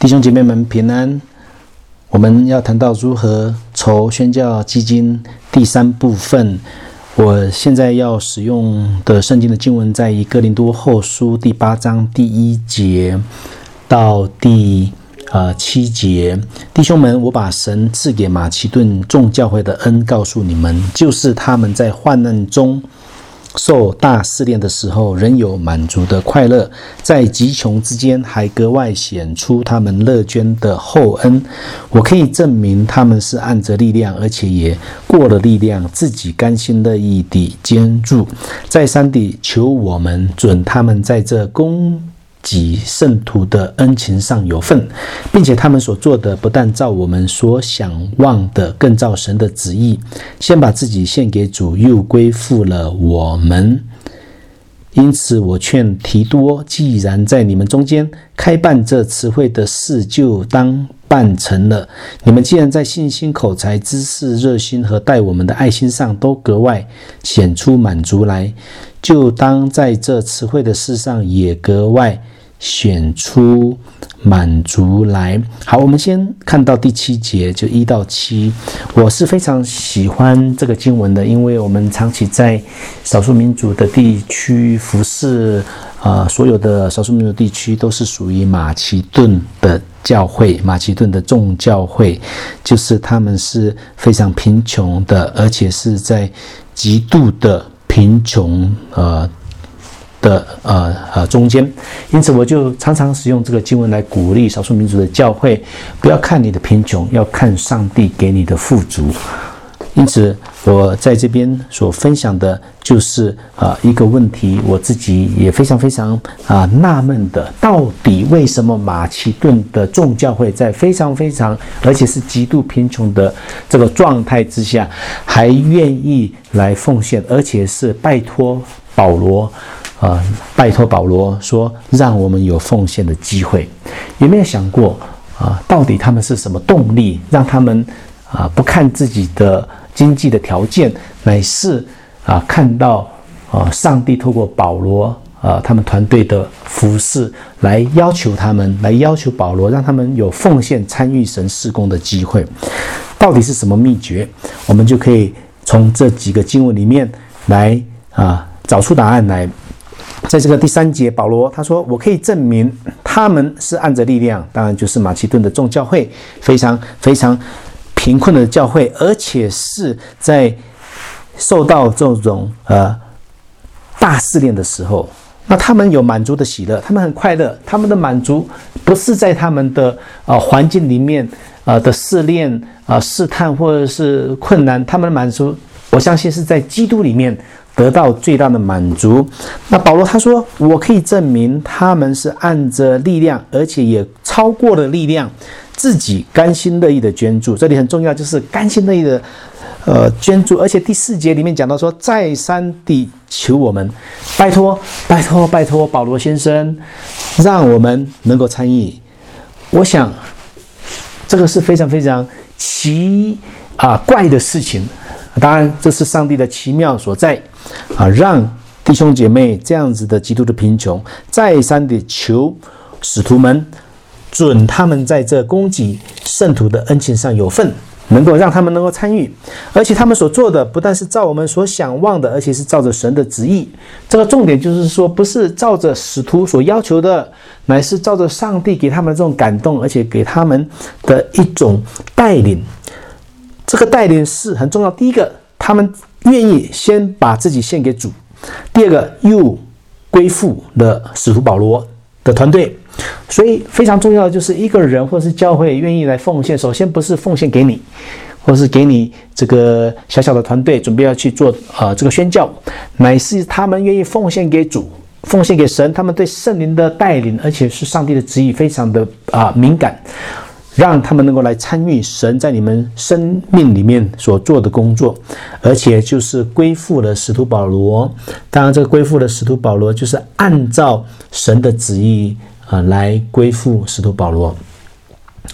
弟兄姐妹们平安。我们要谈到如何筹宣教基金第三部分。我现在要使用的圣经的经文，在以哥林多后书第八章第一节到第呃七节。弟兄们，我把神赐给马其顿众教会的恩告诉你们，就是他们在患难中。受大试炼的时候，仍有满足的快乐；在极穷之间，还格外显出他们乐捐的厚恩。我可以证明他们是按着力量，而且也过了力量，自己甘心乐意地捐助。在三地求我们准他们在这公。及圣徒的恩情上有份，并且他们所做的不但照我们所想望的，更照神的旨意。先把自己献给主，又归附了我们。因此，我劝提多，既然在你们中间开办这词汇的事，就当办成了。你们既然在信心、口才、知识、热心和待我们的爱心上都格外显出满足来，就当在这词汇的事上也格外。选出满足来。好，我们先看到第七节，就一到七。我是非常喜欢这个经文的，因为我们长期在少数民族的地区服侍，啊，所有的少数民族地区都是属于马其顿的教会，马其顿的众教会，就是他们是非常贫穷的，而且是在极度的贫穷，呃。的呃呃中间，因此我就常常使用这个经文来鼓励少数民族的教会，不要看你的贫穷，要看上帝给你的富足。因此，我在这边所分享的就是啊一个问题，我自己也非常非常啊纳闷的，到底为什么马其顿的众教会在非常非常而且是极度贫穷的这个状态之下，还愿意来奉献，而且是拜托保罗。啊，拜托保罗说，让我们有奉献的机会。有没有想过啊？到底他们是什么动力，让他们啊不看自己的经济的条件，乃是啊看到啊上帝透过保罗啊他们团队的服饰，来要求他们，来要求保罗，让他们有奉献参与神事工的机会。到底是什么秘诀？我们就可以从这几个经文里面来啊找出答案来。在这个第三节，保罗他说：“我可以证明他们是按着力量，当然就是马其顿的众教会，非常非常贫困的教会，而且是在受到这种呃大试炼的时候，那他们有满足的喜乐，他们很快乐，他们的满足不是在他们的呃环境里面呃的试炼啊试探或者是困难，他们的满足，我相信是在基督里面。”得到最大的满足。那保罗他说：“我可以证明他们是按着力量，而且也超过了力量，自己甘心乐意的捐助。这里很重要，就是甘心乐意的，呃，捐助。而且第四节里面讲到说，再三地求我们，拜托，拜托，拜托，保罗先生，让我们能够参与。我想，这个是非常非常奇啊怪的事情。当然，这是上帝的奇妙所在。”啊，让弟兄姐妹这样子的极度的贫穷，再三的求使徒们准他们在这供给圣徒的恩情上有份，能够让他们能够参与，而且他们所做的不但是照我们所想望的，而且是照着神的旨意。这个重点就是说，不是照着使徒所要求的，乃是照着上帝给他们的这种感动，而且给他们的一种带领。这个带领是很重要。第一个，他们。愿意先把自己献给主，第二个又归附了使徒保罗的团队，所以非常重要的就是一个人或是教会愿意来奉献。首先不是奉献给你，或是给你这个小小的团队准备要去做呃这个宣教，乃是他们愿意奉献给主，奉献给神。他们对圣灵的带领，而且是上帝的旨意，非常的啊敏感。让他们能够来参与神在你们生命里面所做的工作，而且就是归附了使徒保罗。当然，这个归附的使徒保罗，就是按照神的旨意啊来归附使徒保罗。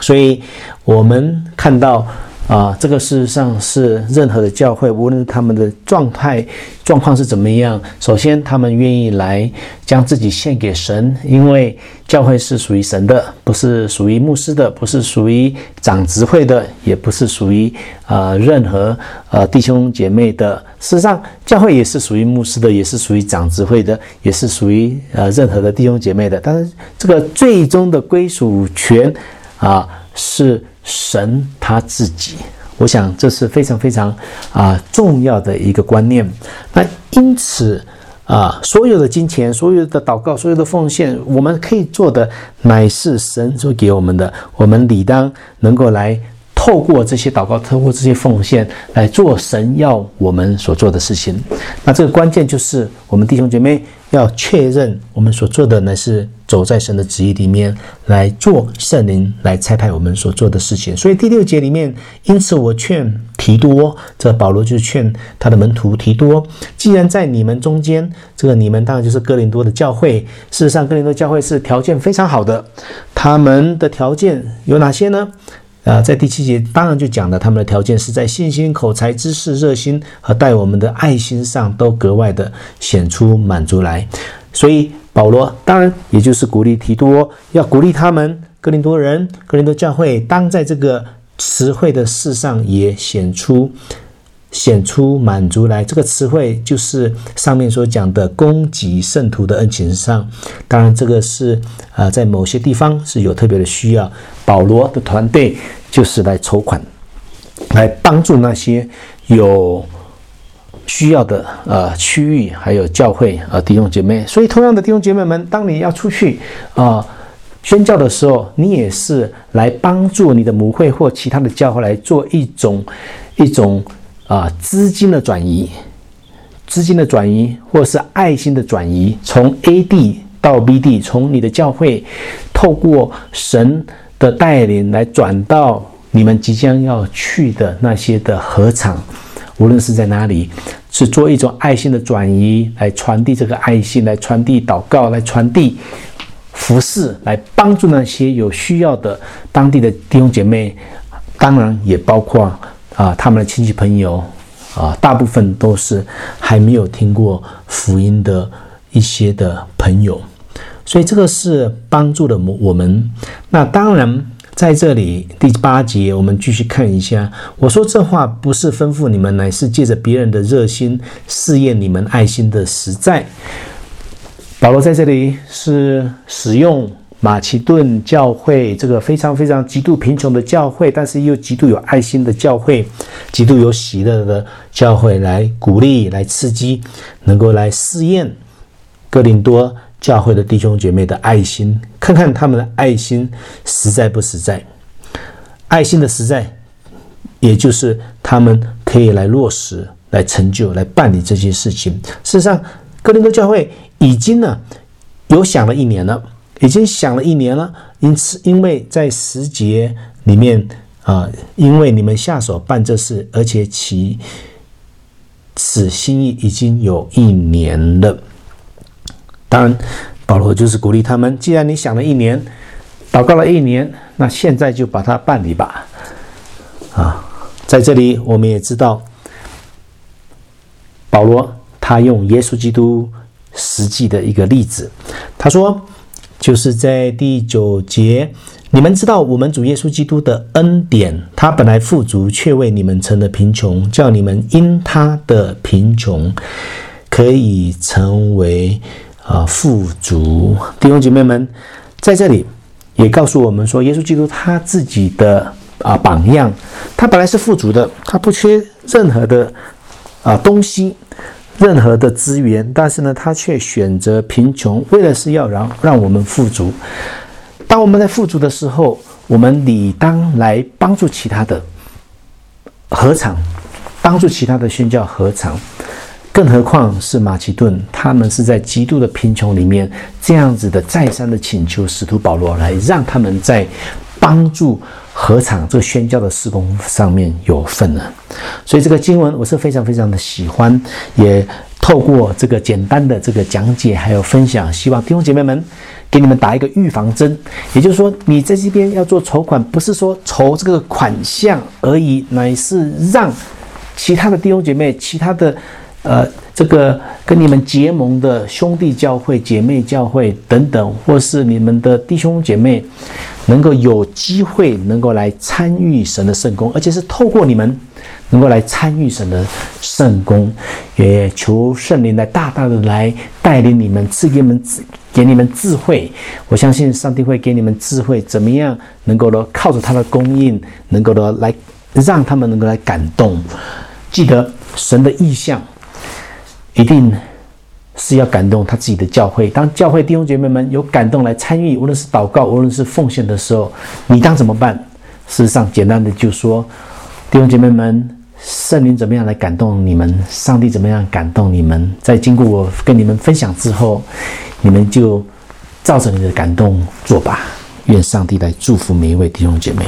所以，我们看到啊，这个事实上是任何的教会，无论他们的状态状况是怎么样，首先他们愿意来将自己献给神，因为教会是属于神的，不是属于牧师的，不是属于长执会的，也不是属于呃任何呃弟兄姐妹的。事实上，教会也是属于牧师的，也是属于长执会的，也是属于呃任何的弟兄姐妹的。但是这个最终的归属权啊是。神他自己，我想这是非常非常啊重要的一个观念。那因此啊，所有的金钱、所有的祷告、所有的奉献，我们可以做的乃是神所给我们的，我们理当能够来。透过这些祷告，透过这些奉献来做神要我们所做的事情。那这个关键就是我们弟兄姐妹要确认我们所做的乃是走在神的旨意里面来做圣灵来差派我们所做的事情。所以第六节里面，因此我劝提多，这保罗就是劝他的门徒提多，既然在你们中间，这个你们当然就是哥林多的教会。事实上，哥林多教会是条件非常好的，他们的条件有哪些呢？啊，在第七节当然就讲了，他们的条件是在信心、口才、知识、热心和待我们的爱心上都格外的显出满足来。所以保罗当然也就是鼓励提多，要鼓励他们哥林多人、哥林多教会，当在这个词汇的事上也显出。显出满足来，这个词汇就是上面所讲的供给圣徒的恩情上。当然，这个是啊，在某些地方是有特别的需要。保罗的团队就是来筹款，来帮助那些有需要的呃区域，还有教会啊弟兄姐妹。所以，同样的弟兄姐妹们，当你要出去啊宣教的时候，你也是来帮助你的母会或其他的教会来做一种一种。啊，资金的转移，资金的转移，或是爱心的转移，从 A 地到 B 地，从你的教会透过神的带领来转到你们即将要去的那些的合场，无论是在哪里，是做一种爱心的转移，来传递这个爱心，来传递祷告，来传递服饰，来帮助那些有需要的当地的弟兄姐妹，当然也包括。啊，他们的亲戚朋友啊，大部分都是还没有听过福音的一些的朋友，所以这个是帮助了我们。那当然，在这里第八节，我们继续看一下。我说这话不是吩咐你们，乃是借着别人的热心试验你们爱心的实在。保罗在这里是使用。马其顿教会这个非常非常极度贫穷的教会，但是又极度有爱心的教会，极度有喜乐的教会，来鼓励、来刺激，能够来试验哥林多教会的弟兄姐妹的爱心，看看他们的爱心实在不实在。爱心的实在，也就是他们可以来落实、来成就、来办理这些事情。事实上，哥林多教会已经呢有想了一年了。已经想了一年了，因此，因为在时节里面啊，因为你们下手办这事，而且其此心意已经有一年了。当然，保罗就是鼓励他们：既然你想了一年，祷告了一年，那现在就把它办理吧。啊，在这里我们也知道，保罗他用耶稣基督实际的一个例子，他说。就是在第九节，你们知道我们主耶稣基督的恩典，他本来富足，却为你们成了贫穷，叫你们因他的贫穷可以成为啊富足。弟兄姐妹们，在这里也告诉我们说，耶稣基督他自己的啊榜样，他本来是富足的，他不缺任何的啊东西。任何的资源，但是呢，他却选择贫穷，为了是要让让我们富足。当我们在富足的时候，我们理当来帮助其他的合场，帮助其他的宣教合场。更何况是马其顿，他们是在极度的贫穷里面，这样子的再三的请求使徒保罗来让他们在帮助。何尝这宣教的施工上面有份呢？所以这个经文我是非常非常的喜欢，也透过这个简单的这个讲解还有分享，希望弟兄姐妹们给你们打一个预防针。也就是说，你在这边要做筹款，不是说筹这个款项而已，乃是让其他的弟兄姐妹、其他的呃这个跟你们结盟的兄弟教会、姐妹教会等等，或是你们的弟兄姐妹，能够有机会能够来参与神的圣功，而且是透过你们。能够来参与神的圣功，也求圣灵来大大的来带领你们，赐给你们智，给你们智慧。我相信上帝会给你们智慧，怎么样能够呢？靠着他的供应，能够呢来让他们能够来感动。记得神的意向，一定是要感动他自己的教会。当教会弟兄姐妹们有感动来参与，无论是祷告，无论是奉献的时候，你当怎么办？事实上，简单的就说，弟兄姐妹们。圣灵怎么样来感动你们？上帝怎么样感动你们？在经过我跟你们分享之后，你们就照着你的感动做吧。愿上帝来祝福每一位弟兄姐妹。